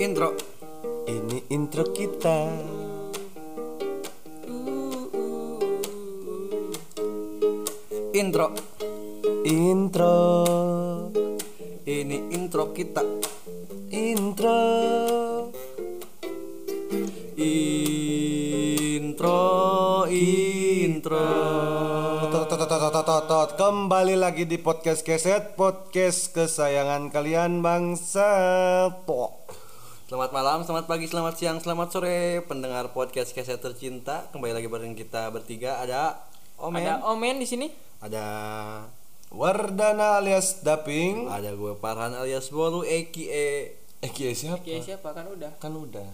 Intro. Ini intro kita. Intro. Intro. Ini intro kita. Intro. Intro. Intro. Kembali lagi di podcast keset podcast kesayangan kalian bangsa. Tok. Selamat malam, selamat pagi, selamat siang, selamat sore pendengar podcast keset tercinta. Kembali lagi bareng kita bertiga ada Omen, Ada Omen di sini. ada Wardana alias Daping. ada gue Parhan alias Bolu Eki e Eh Kia siapa? Oke, siapa kan udah. Kan udah.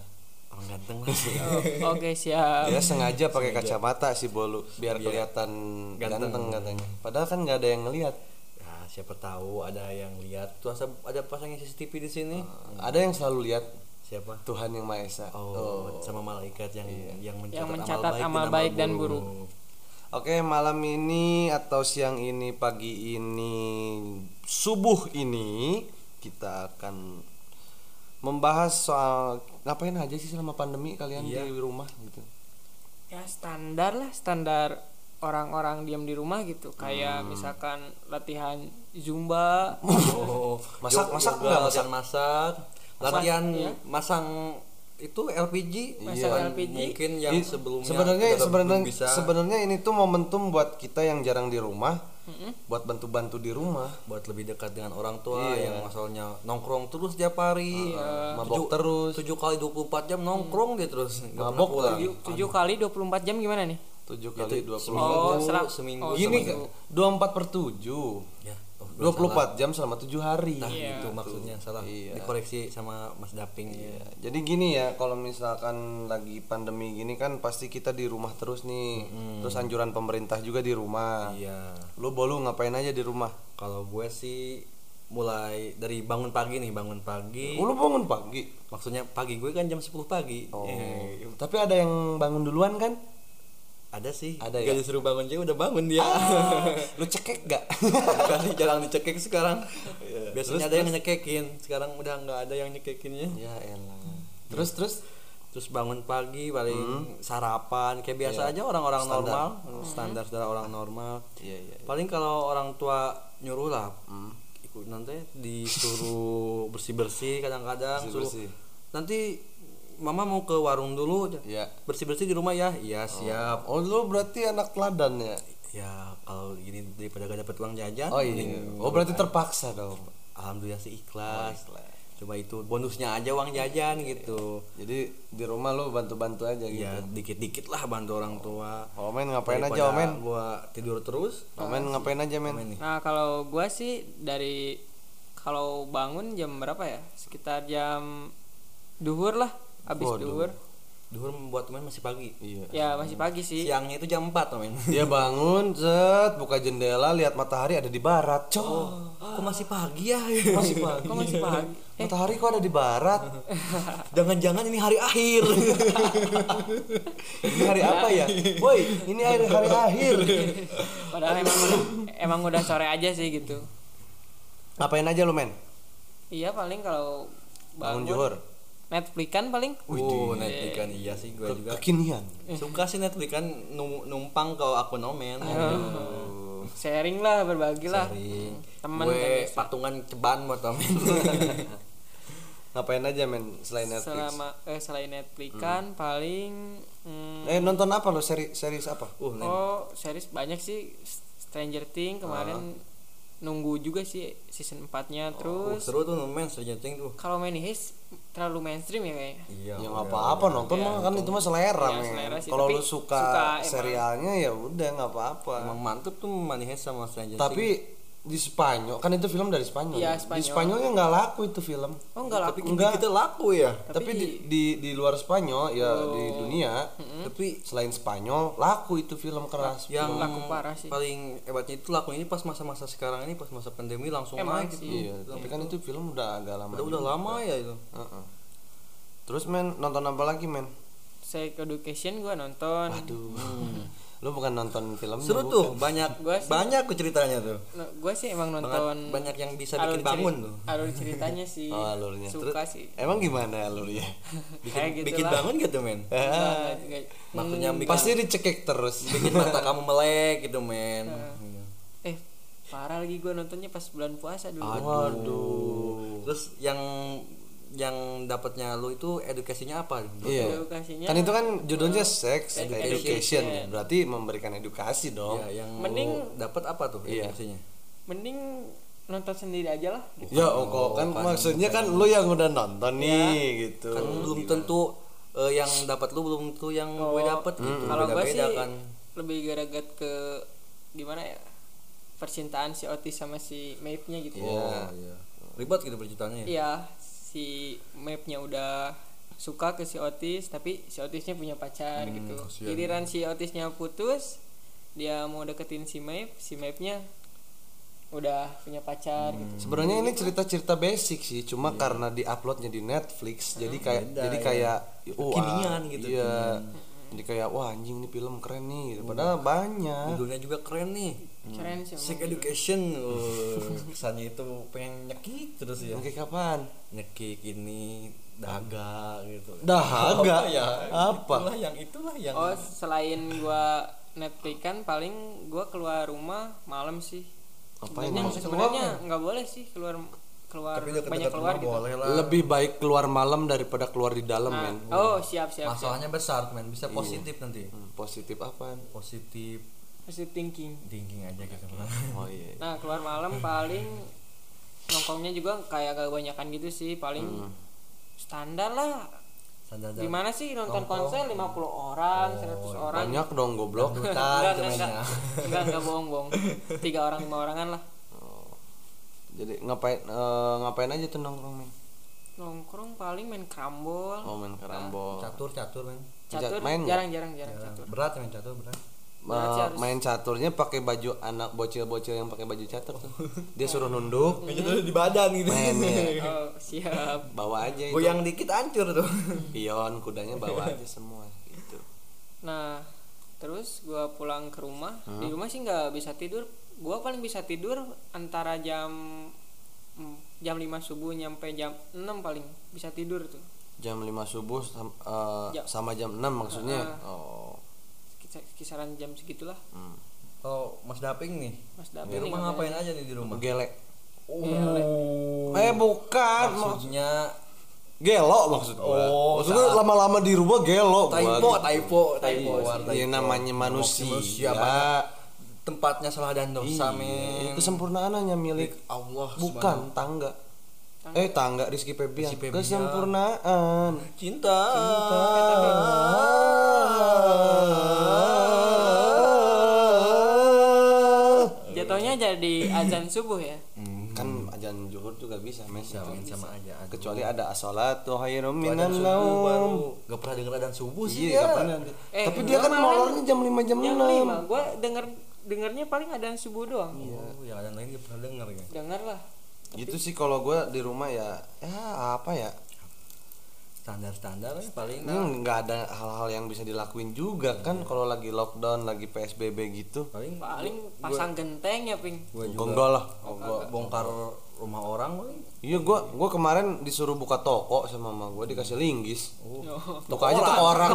orang ganteng lah. Oh, Oke, siap. Dia sengaja pakai kacamata si Bolu biar kelihatan Ganteng. ganteng. katanya. Padahal kan nggak ada yang ngelihat. Ya, siapa tahu ada yang lihat. Tuh ada pasangnya CCTV di sini. Ada yang selalu lihat Siapa? Tuhan yang Maha Esa. Oh, sama malaikat yang yang mencatat, Yang mencatat amal baik dan buruk. Oke, malam ini atau siang ini, pagi ini, subuh ini kita akan membahas soal ngapain aja sih selama pandemi kalian Iya. di rumah gitu. Ya standar lah, standar orang-orang diam di rumah gitu. Kayak Hmm. misalkan latihan zumba. Oh, Masak- masak enggak, latihan masak, latihan iya. masang itu LPG, Masang Bukan LPG. mungkin yang Ini sebelumnya sebenarnya sebenarnya sebenarnya ini tuh momentum buat kita yang jarang di rumah, buat bantu-bantu di rumah, buat lebih dekat dengan orang tua Iya. yang masalahnya nongkrong terus tiap hari, mabok Tujuh- terus. 7 kali 24 jam nongkrong dia terus. Mabok. 7 kali 24 jam gimana nih? 7 kali 20 Oh, selang- seminggu. oh, Gini seminggu. kan 24 per 7 Ya, oh, 24 jam selama 7 hari. Nah, Iya. itu maksudnya salah. Iya. Dikoreksi sama Mas Daping. Ya, jadi gini ya, kalau misalkan lagi pandemi gini kan pasti kita di rumah terus nih. Terus anjuran pemerintah juga di rumah. Iya. Lu bolu ngapain aja di rumah? Kalau gue sih mulai dari bangun pagi nih, bangun pagi. Oh, lu bangun pagi. Maksudnya pagi gue kan jam 10 pagi. Oh. Eh, Tapi ada yang bangun duluan kan? Ada sih. Ada Gak ya? disuruh bangun dia udah bangun dia. Lu cekek gak? Kali jarang dicekek sekarang. Iya. Biasanya Terus, ada yang nyekekin, sekarang udah nggak ada yang nyekekinnya. ya elah. Terus terus Terus bangun pagi paling sarapan kayak biasa aja orang-orang Hmm. Standar. normal, standar saudara orang normal. Iya iya. Paling kalau orang tua nyuruh lah, ikut nanti disuruh bersih-bersih kadang-kadang suruh Bersih-bersih. nanti mama mau ke warung dulu Iya. bersih-bersih di rumah ya iya siap Oh, lu berarti anak teladan ya? ya kalau gini daripada gak dapet uang jajan Oh iya. Oh, berarti terpaksa dong. alhamdulillah sih Oh, ikhlas cuma itu bonusnya aja uang jajan gitu Jadi di rumah lu bantu-bantu aja gitu. ya dikit-dikit lah bantu orang tua Omen ngapain aja, Daripada Omen? gua tidur terus Omen ngapain aja, men? Nah, kalau gua sih dari kalau bangun jam berapa ya? Sekitar jam duhur lah, habis Oh, duhur. duhur membuat teman masih pagi Iya. Ya, masih pagi sih. siangnya itu jam 4 men Dia bangun, set, buka jendela, lihat matahari ada di barat. Cok, kok masih pagi ya masih pagi. Kok masih pagi? Matahari kok ada di barat? jangan-jangan ini hari akhir Ini hari apa ya? Woi, ini hari hari akhir. Padahal emang udah, emang udah sore aja sih gitu. Ngapain aja lu, men? Iya paling kalau Bangun bangun johor. Netflix kan paling. oh Netflix kan iya sih gue juga Kekinian. suka sih Netflix kan num- numpang ke akun Omen Sharing lah, berbagi lah. Sharing. Temen gue patungan ceban buat Omen Ngapain aja, men? Selain Netflix. Selama eh, selain Netflix kan paling hmm, Eh, nonton apa lo? Seri series apa? uh. Oh, series banyak sih. Stranger Things kemarin nunggu juga sih season 4-nya Uh, terus. seru tuh Omen Stranger Things tuh Kalau main Heist terlalu mainstream ya kayaknya. iya Ya nggak apa-apa nonton mah kan itu mah selera, Iya, sih, Kalau lu suka, suka serialnya ya udah nggak apa-apa. emang mantep tuh Manihes sama Stranger Things. Tapi di Spanyol kan itu film dari Spanyol. Iya, ya? Di Spanyol. Spanyolnya nggak laku itu film. Oh, enggak lah. tapi Enggak. kita laku ya Tapi, di, di di luar Spanyol ya di Oh. dunia, tapi selain Spanyol laku itu film keras. yang Laku parah sih. paling hebatnya itu laku ini pas masa-masa sekarang ini pas masa pandemi langsung Emang naik sih. gitu Iya, tapi kan itu film udah agak lama. udah udah lama ya itu Heeh. Terus men nonton apa lagi men? Sex Education gua nonton. Aduh. Lu bukan nonton film Seru tuh, banyak Gua sih- banyak tuh ceritanya tuh. gue sih emang nonton banyak yang bisa bikin ceri- bangun tuh. alur ceritanya sih Oh, alurnya. suka Terus- sih Emang gimana alurnya? Bikin, gitu bikin lah. bangun gitu, men. Maksudnya bikin, Pasti dicekik terus. bikin mata kamu melek gitu, men. eh parah lagi gue nontonnya pas bulan puasa dulu Waduh. Terus yang yang dapatnya lu itu edukasinya apa? Iya. edukasinya Kan itu kan judulnya sex Education. education. Berarti memberikan edukasi dong. Ya, yang Mending- dapat apa tuh Iya. edukasinya? mending nonton sendiri aja lah gitu. Ya, oh, kok kan maksudnya kan lu yang udah nonton nih gitu. Kan belum tentu eh, yang dapat lu belum tentu yang gue dapat gitu. kalau gue sih Beda-beda kan. lebih gara-gara ke gimana ya percintaan si Otis sama si Maeve-nya gitu Oh, iya. Ribet gitu percintaannya. ya? Iya, si Maeve-nya udah suka ke si Otis, tapi si Otisnya punya pacar gitu. Giliran si Otisnya putus, dia mau deketin si Maeve, si Maeve-nya udah punya pacar gitu. Sebenarnya ini cerita-cerita basic sih, cuma karena diuploadnya di Netflix, jadi kayak jadi kayak wah, Kekinian gitu, Iya. Jadi kayak wah anjing nih film keren nih gitu. Padahal banyak. Judulnya juga keren nih. Keren sih. Sex education. Kesannya itu pengen nyekik terus ya. Oke kapan? Nyekik ini daga gitu. Dahaga? Apa ya? Apa? Itulah yang itulah yang Oh, selain gua Netflix kan paling gua keluar rumah malam sih. Apain Sebenarnya sebenarnya nggak boleh sih keluar keluar tapi banyak keluar gitu. boleh lah. Lebih baik keluar malam daripada keluar di dalam, Nah, men. oh, siap siap. siap. Masalahnya besar, men. Bisa positif nanti. Hmm, Positif apaan? Positif Positive thinking. thinking aja gitu. Oh iya. Nah keluar malam paling nongkrongnya juga kayak gak banyakan gitu sih paling standar lah. Standar Gimana sih nonton konser 50 orang, 100 orang. Banyak dong goblok. Enggak, enggak, enggak, enggak, enggak bohong bohong. Tiga orang lima orangan lah. Jadi ngapain eh, ngapain aja tuh nongkrong, men? Nongkrong paling main krambol, Oh, main karambol. Catur, catur, men. catur, main nggak? jarang-jarang jarang catur. Berat main catur, berat. Ma- main caturnya pakai baju anak bocil-bocil yang pakai baju catur tuh. Dia suruh nunduk, Main catur di badan gitu. main ya. Oh siap. Bawa aja itu. Goyang dikit hancur tuh. Pion kudanya bawa aja semua gitu. Nah terus gua pulang ke rumah, di rumah sih nggak bisa tidur. Gua paling bisa tidur antara jam mm, jam 5 subuh nyampe jam 6 paling bisa tidur tuh. Jam 5 subuh sam- eh, Ja- sama jam 6 maksudnya. Oh. Kisa- Kisaran jam segitulah. Hmm. Oh, Mas Daping nih. Mas Di David rumah ngapain aja nih di rumah? Gelek. Oh. Eh bukan, maksud Maksudnya gelo maksud gua. Oh, Maksudnya lama-lama di rumah gelo gua. typo, typo, typo. Iya namanya manusia. Manusia, banget. Tempatnya salah dan dosa, Iya, men. kesempurnaan hanya milik Allah bukan tangga. Eh tangga Rizky Febian. Kesempurnaan. Cinta. Jatuhnya jadi azan subuh ya. Kan ajan zuhur juga bisa, men. Sama, sama aja. Aduh. Kecuali ada asolatu khairum minan naum. gak pernah denger adan subuh sih Iya, ya. gak pernah. Eh, Tapi dia kan molornya jam 5 jam Jam 6. 5 gua denger dengernya paling azan subuh doang. Oh, yang adan lain gak pernah denger ya. Dengar lah. Gitu sih kalau gua di rumah ya ya apa ya? Standar-standar ya paling. Ini nggak ada hal-hal yang bisa dilakuin juga kan kalau lagi lockdown, lagi PSBB gitu. Paling Paling pasang genteng ya, Ping. gue Enggak juga lah. oh, gua bongkar rumah orang paling. Iya gua gua kemarin disuruh buka toko sama mama gua dikasih linggis. Oh. Buka aja toko orang.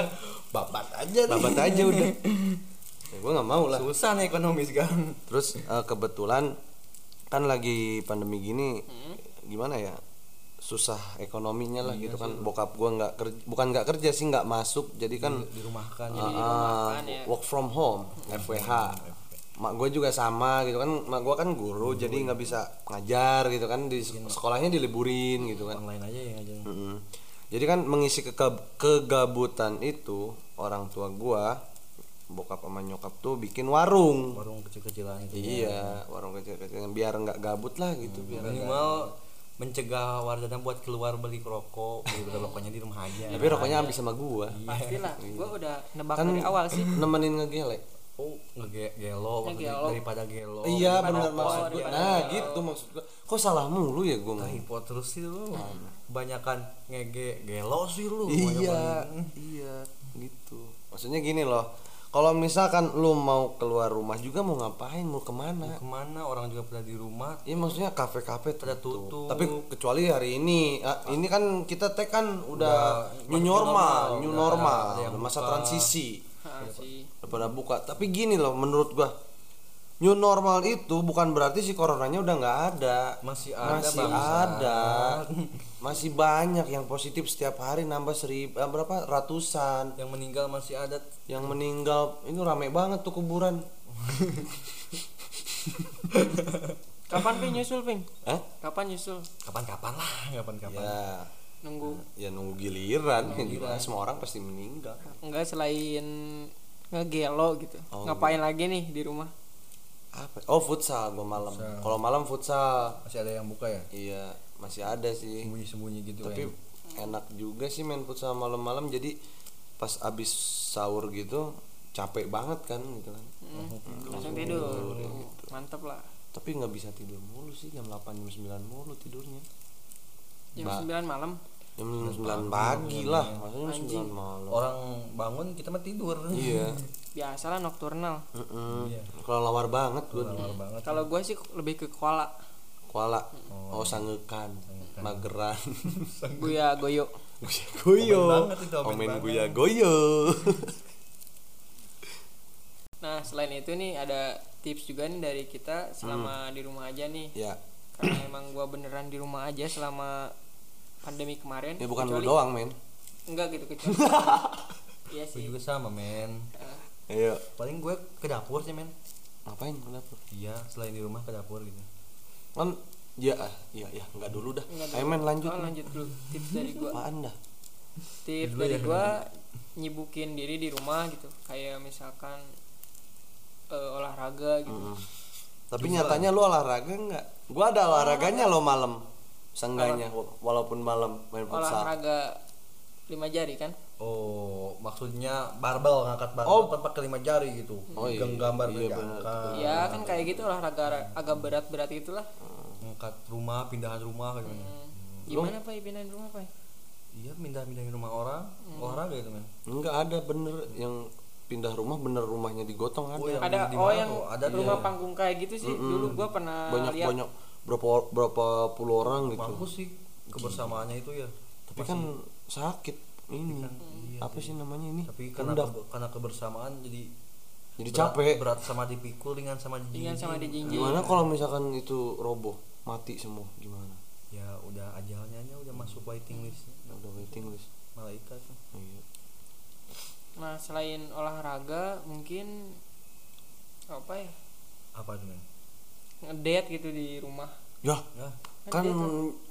Babat aja. Babat aja udah. Ya, gua nggak mau lah. Susah nih ekonomis kan. Terus eh, kebetulan kan lagi pandemi gini gimana ya? Susah ekonominya lah gitu kan. Bokap gua nggak kerja, bukan nggak kerja sih nggak masuk. Jadi kan Dirumahkan ah, jadi. dirumahkan ya. work from home, FWH. Mak gue juga sama gitu kan. Mak gue kan guru, jadi nggak bisa ngajar gitu kan. Di sekolahnya diliburin gitu kan. Online aja ya aja. Mm-mm. Jadi kan mengisi kekab- kegabutan itu orang tua gua bokap sama nyokap tuh bikin warung. Warung kecil-kecilan itu. Iya, warung kecil-kecil biar nggak gabut lah gitu biar. Minimal mencegah warganya buat keluar beli rokok, beli rokoknya di rumah aja. Tapi rokoknya habis sama gua. Pastilah. Gua udah nebak Kan dari awal sih. nemenin ngegelek. Oh, ngegelo Ngegelo. daripada gelo. iya benar maksud gua. daripada Nah, gelo. gitu maksud gua. Kok salah mulu ya gua ngomong? Typo terus sih lu. Banyakan ngege gelo sih lu. Iya, iya, gitu. Maksudnya gini loh. Kalau misalkan lu mau keluar rumah juga mau ngapain? Mau ke mana? Ke mana? Orang juga pada di rumah. Iya maksudnya kafe-kafe Pada tutup. tutup. Tapi kecuali hari ini, ah, ini kan kita tag kan udah, new masuk normal, normal, new udah normal, ada yang udah masa buka. transisi, Ah, udah pada buka. Tapi gini loh, menurut gua, new normal itu bukan berarti si coronanya udah nggak ada, masih ada masih bangsat. ada, masih banyak yang positif setiap hari nambah seribu, eh, berapa? Ratusan, yang meninggal masih ada. Yang meninggal ini rame banget tuh kuburan. kapan ping nyusul ping Hah? kapan nyusul? Kapan-kapan lah kapan-kapan. Ya, nunggu. Ya nunggu giliran, giliran. semua orang pasti meninggal. enggak selain ngegelo gitu. Oh, ngapain lagi nih di rumah apa? Oh futsal gua malam. Kalau malam futsal. Masih ada yang buka ya? Iya masih ada sih. Sembunyi-sembunyi gitu tapi kan enak juga sih main futsal malam-malam. Jadi pas abis sahur gitu capek banget kan gitu kan. Hmm, langsung tidur. Mantep lah. Tapi nggak bisa tidur mulu sih jam 8 jam 9 mulu tidurnya. Jam Ba- 9 malam jam 9 pagi lah. maksudnya jam 9 malam. Orang bangun kita mah tidur. Iya. Biasalah nokturnal Mm-mm. kalau lawar banget gue kalau gue sih lebih ke koala. Kuala oh. Sangekan. Mageran. Buya goyo. Goyo. omen omen banget. guya goyo. Nah selain itu nih ada tips juga nih dari kita selama di rumah aja nih. Ya. Karena emang gua beneran di rumah aja selama pandemi kemarin ya bukan lu Kecuali- doang men enggak gitu kecuali iya gue sih juga sama men Iya. paling gue ke dapur sih men Ngapain kenapa? iya selain di rumah ke dapur gitu Kan ya ah, iya ya nggak dulu dah. Ayo men lanjut. oh, lanjut dulu tips dari gua Apaan dah? tips Dulu dari ya, gua nyibukin diri di rumah gitu kayak misalkan eh, olahraga gitu Mm. Tapi nyatanya lu olahraga nggak? Gua ada olahraganya lo malam. Seenggaknya wa- walaupun malam main futsal. olahraga lima jari kan oh maksudnya barbel ngangkat barbel Oh. tanpa kelima jari gitu Oh, iya. genggambar Iya, diangkat. ya kan kayak gitu olahraga agak berat-berat itulah ngangkat rumah pindahan rumah kayak gimana Hmm. gimana pak pindahin rumah pak iya pindah pindahin rumah orang olahraga itu men Enggak ada bener yang pindah rumah bener rumahnya digotong ada. Oh, yang ada oh yang? Ada tuh, rumah iya. panggung kayak gitu sih dulu gua pernah banyak lihat banyak berapa berapa puluh orang gitu. bagus sih kebersamaannya itu ya Tapi kan sakit ini. iya Apa sih namanya ini? tapi karena kebe- karena kebersamaan jadi Jadi berat- capek. berat sama dipikul ringan sama dijinjing dengan sama dijinjing Gimana kalau misalkan itu roboh, mati semua gimana? ya udah ajalnya aja udah masuk waiting list Ya udah waiting list. malaikat. Iya. nah selain olahraga mungkin apa ya apa tuh ngedate gitu di rumah. Ya, ya kan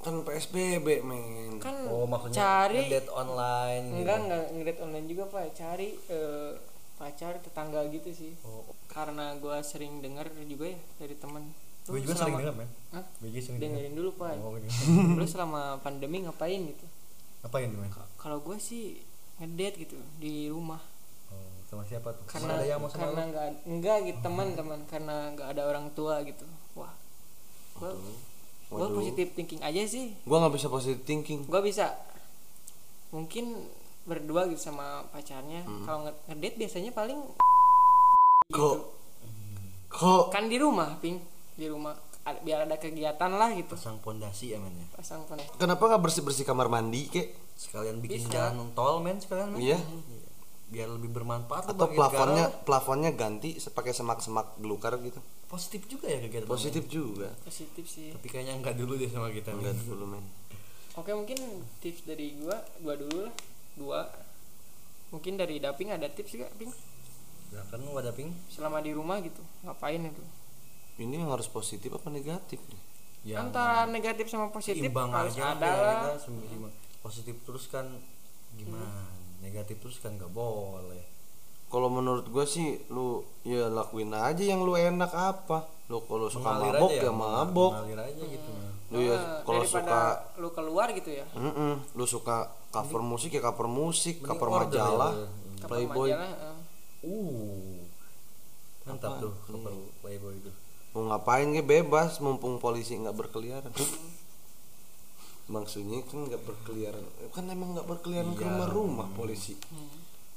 kan PSBB, men. kan oh maksudnya cari ngedate online gitu. enggak enggak ngedate online juga pak. Cari eh, pacar tetangga gitu sih. Oh karena gua sering dengar juga ya dari teman gue juga sering dengar men. Hah? gue juga sering dengerin dulu pak. Oh gitu lu selama pandemi ngapain gitu? Ngapain men? Kalau gue sih ngedate gitu di rumah sama siapa tuh? Karena ada yang mau sama karena nggak enggak gitu teman-teman karena nggak ada orang tua gitu. Wah. Gue gue positive thinking aja sih. Gua nggak bisa positive thinking. gue bisa. Mungkin berdua gitu sama pacarnya. Hmm. kalau nge- ngedate biasanya paling Kok? kok? Kan di rumah ping. Di rumah. Biar ada kegiatan lah gitu. Pasang pondasi ya men ya? Pasang phone kenapa nggak bersih-bersih kamar mandi kek? sekalian bikin Bisa. jalan tol men sekalian men? Iya. Biar lebih bermanfaat Atau plafonnya negara. plafonnya ganti pakai semak-semak gelukar gitu. positif juga ya kegiatan Positif juga. positif sih. Tapi kayaknya enggak dulu deh sama kita Enggak dulu, men. oke mungkin tips dari gua gua dulu lah. Dua. Mungkin dari daping ada tips gak ping? Ya kan lu ada ping selama di rumah gitu ngapain itu? Ini yang harus positif apa negatif nih? ya antara negatif sama positif imbang harus aja ada ya, lah. positif terus kan gimana negatif terus kan nggak boleh Kalau menurut gua sih lu ya lakuin aja yang lu enak apa. Lu kalau suka Mengalir mabok aja ya mabok. mengalir aja gitu men Lu ya Ah, kalau suka lu keluar gitu ya Mm-mm. lu suka cover musik ya cover musik, Mending cover ya, majalah. Cover playboy. majalah, eh. uh mantap tuh cover playboy itu Mau ngapain ke bebas mumpung polisi nggak berkeliaran. Maksudnya kan nggak berkeliaran. Kan emang nggak berkeliaran ke Iya. rumah-rumah polisi.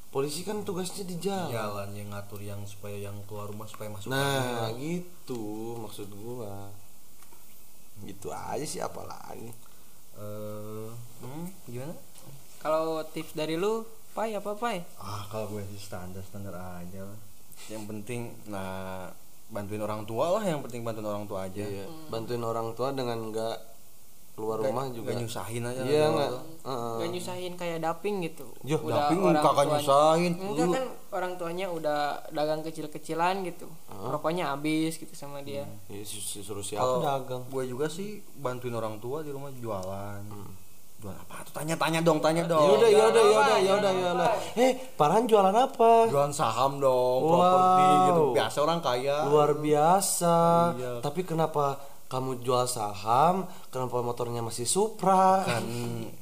polisi kan tugasnya di jalan. Jalan yang ngatur yang supaya yang keluar rumah supaya masuk nah gitu maksud gua. Gitu aja sih apalagi. Eh hmm, gimana? Kalau tips dari lu pai apa pai? Ah kalau gue sih standar standar aja lah. Yang penting nah bantuin orang tua lah yang penting bantuin orang tua aja. Iya, bantuin orang tua dengan nggak keluar rumah juga. Gak nyusahin aja iya nggak. Heeh. Gak nyusahin kayak daping gitu. Yo, daping kagak tuanya- nyusahin. enggak kan orang tuanya udah dagang kecil-kecilan gitu. Rokoknya habis gitu sama dia. Ya, su- su- suruh siapa Kalau dagang. gue juga sih bantuin orang tua di rumah jualan. Jualan apa? Tuh tanya-tanya dong tanya dong. Ya udah ya udah ya udah ya udah ya udah. Eh Farhan jualan apa? Jualan saham dong Wow. properti gitu. Biasa orang kaya. Luar biasa. Iya. tapi kenapa kamu jual saham kenapa motornya masih Supra kan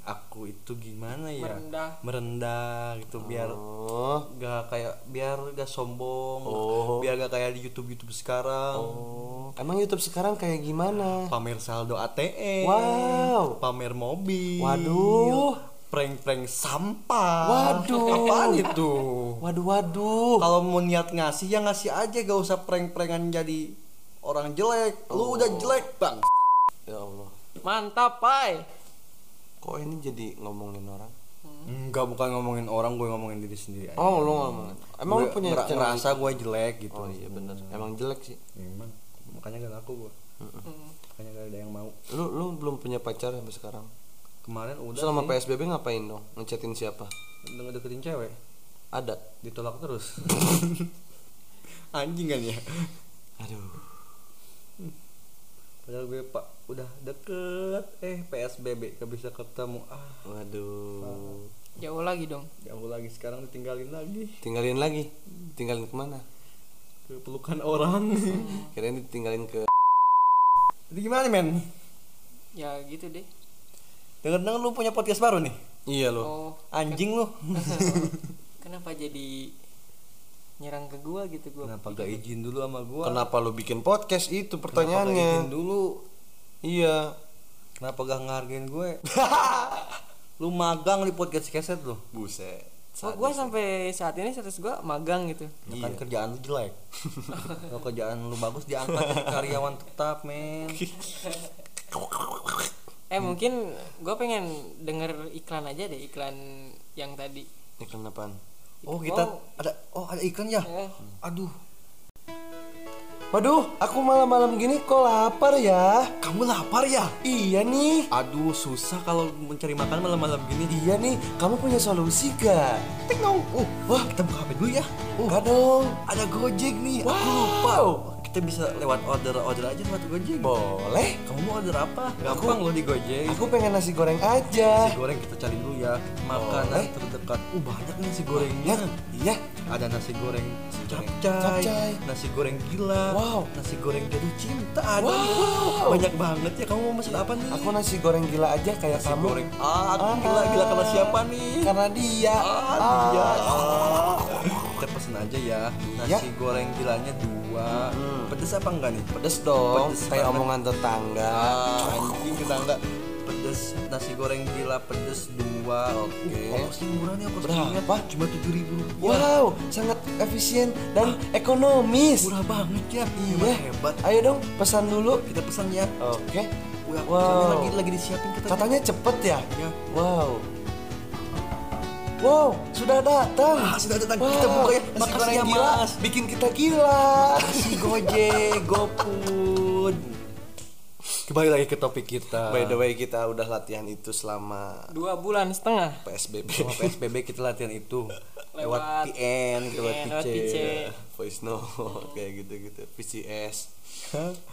aku itu gimana ya Merendah. merendah gitu biar oh gak kayak biar gak sombong Oh. biar gak kayak di YouTube YouTube sekarang oh emang YouTube sekarang kayak gimana pamer saldo ATM Wow. pamer mobil Waduh. prank-prank sampah Waduh. apaan itu waduh waduh kalau mau niat ngasih ya ngasih aja gak usah prank-prankan jadi orang jelek lu udah jelek bang. Ya Allah. Mantap pai. Kok ini jadi ngomongin orang? Enggak bukan ngomongin orang gue ngomongin diri sendiri aja. Oh lu ngomongin. Emang lu Gue punya ngera- channel ngerasa gue jelek gitu. Oh iya bener. Emang jelek sih. Emang. Makanya gak laku gue makanya gak ada yang mau. Lu lu belum punya pacar sampai sekarang? Kemarin udah selama sih, PSBB ngapain dong? Ngechatin siapa? Udah deketin cewek. Ada. Ditolak terus. Anjing kan ya? Aduh padahal gue pak udah deket. Eh PSBB gak bisa ketemu. Ah. Waduh. Jauh lagi dong. Jauh lagi. Sekarang ditinggalin lagi. Tinggalin lagi? Tinggalin ke mana? Ke pelukan orang. Kirain ditinggalin ke jadi gimana men? Ya gitu deh. Denger denger lu punya podcast baru nih? Iya lo oh. Anjing lu. Kenapa jadi nyerang ke gua gitu gua kenapa gak izin dulu sama gua? Kenapa lu bikin podcast itu Kenapa gak izin pertanyaannya dulu? Iya. Kenapa gak ngehargain gue? Lu magang di podcast keset lu. Buset. Oh gua sampai saat ini status gua magang gitu. Ya kan kerjaan lu jelek. Kalau kerjaan lu bagus diangkat jadi karyawan tetap men. Eh mungkin gua pengen denger iklan aja deh iklan yang tadi. Iklan apaan oh kita ada oh ada iklan ya? Eh, aduh. Waduh aku malam-malam gini kok lapar ya? Kamu lapar ya? Iya nih. Aduh susah kalau mencari makan malam-malam gini. Iya nih kamu punya solusi gak ting dong. Uh wah kita buka HP dulu ya. Uh enggak dong. Ada Gojek nih. Aku Wow. lupa kita bisa lewat order order aja lewat Gojek. Boleh. Kamu mau order apa? Gampang loh di Gojek. aku pengen nasi goreng aja. Nasi goreng kita cari dulu ya. Makanan Boleh. terdekat. Uh banyak nih nasi gorengnya. Iya. Ada nasi goreng capcay, Capcay. nasi goreng gila Wow. nasi goreng jatuh cinta. Ada Wow. nih. banyak banget ya. Kamu mau pesan apa nih? Aku nasi goreng gila aja kayak nasi kamu. goreng. Ah Ah. gila gila karena siapa nih? Karena dia. Ah dia. Ah. kita pesen aja ya. Nasi Ya. goreng gilanya dua Hmm. pedes apa enggak nih? Pedes dong. Pedes kayak banget. omongan tetangga. Ah anjing tetangga. Pedes nasi goreng gila pedes dua Oke. ongkosnya murah nih ongkos Berapa? cuma tujuh ribu wow sangat efisien dan ekonomis. Murah banget ya. Iya. Hebat, ayo dong pesan dulu. Kita pesan ya. Oke. Wah, Wow. lagi lagi disiapin kita katanya cepet ya? Ya. Wow wow sudah datang. Ah, sudah datang. Wow, Kita buka ya. nasi Makasih goreng ya, gila Mas. bikin kita gila. Si Gojek GoFood kembali lagi ke topik kita. By the way kita udah latihan itu selama dua bulan setengah. PSBB Sama PSBB kita latihan itu. Lewat PN lewat PN, lewat PC voice note kayak gitu-gitu. VCS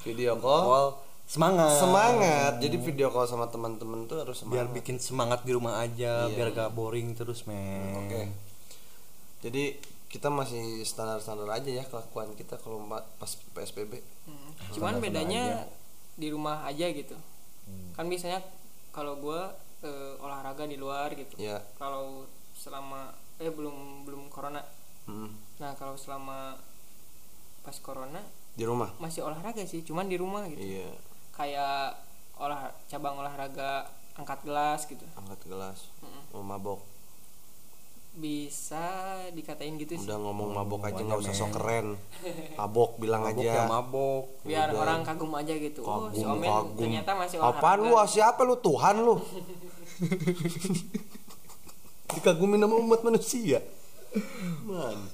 video Call semangat. Semangat. Jadi video call sama teman-teman tuh harus biar semangat bikin semangat di rumah aja Iya. biar gak boring terus men. Oke. Jadi kita masih standar-standar aja ya kelakuan kita kalau pas PSBB Hmm. cuman bedanya di rumah aja gitu. Kan biasanya kalau gua eh, olahraga di luar gitu. Ya kalau selama eh belum belum corona. Mm, nah kalau selama pas corona di rumah? masih olahraga sih cuman di rumah gitu. Iya kayak olah cabang olahraga angkat gelas gitu. Angkat gelas. Oh, mabok. Bisa dikatain gitu sih. udah ngomong mabok aja nggak usah sok keren. Mabok bilang mabok aja. ya mabok. Biar orang kagum aja gitu. Oh si Kagum, Omen kagum. ternyata masih olahraga. apaan lu? Siapa lu? Tuhan lu. Dikagumi nama umat manusia. Man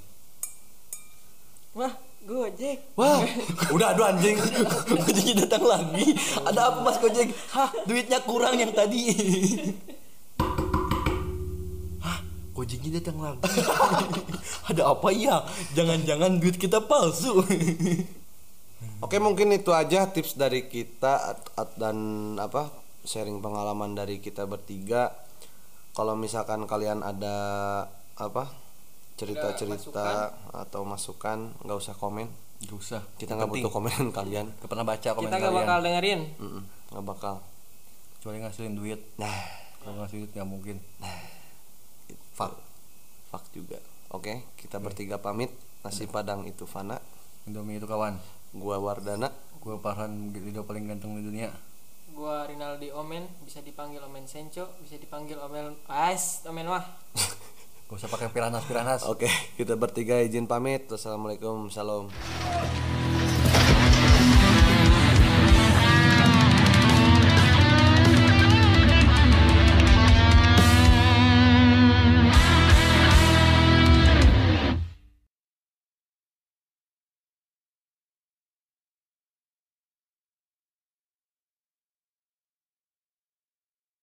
wah gojek. Wah Udah aduh anjing. Gojeknya datang lagi. Ada apa mas Gojek? Hah duitnya kurang yang tadi. Hah Gojeknya datang lagi. Ada apa ya? Jangan-jangan duit kita palsu. Oke mungkin itu aja tips dari kita dan apa sharing pengalaman dari kita bertiga. Kalau misalkan kalian ada apa cerita-cerita atau masukan nggak usah komen. Gak usah. Kita nggak butuh komenan kalian. Gak pernah baca komen kita gak kalian. bakal dengerin. Nggak bakal. Kecuali ngasilin duit. Nah, Kalau ngasih duit gak mungkin. Fuck, fuck juga. Oke, kita bertiga pamit. Nasi padang itu Fana, Indomie itu kawan. Gua Wardana. Gue Farhan Lido paling ganteng di dunia. Gua Rinaldi Omen bisa dipanggil Omen Senco bisa dipanggil Omen As Omen wah Gak usah pakai piranas piranas Oke, kita bertiga izin pamit. Wassalamualaikum, salam.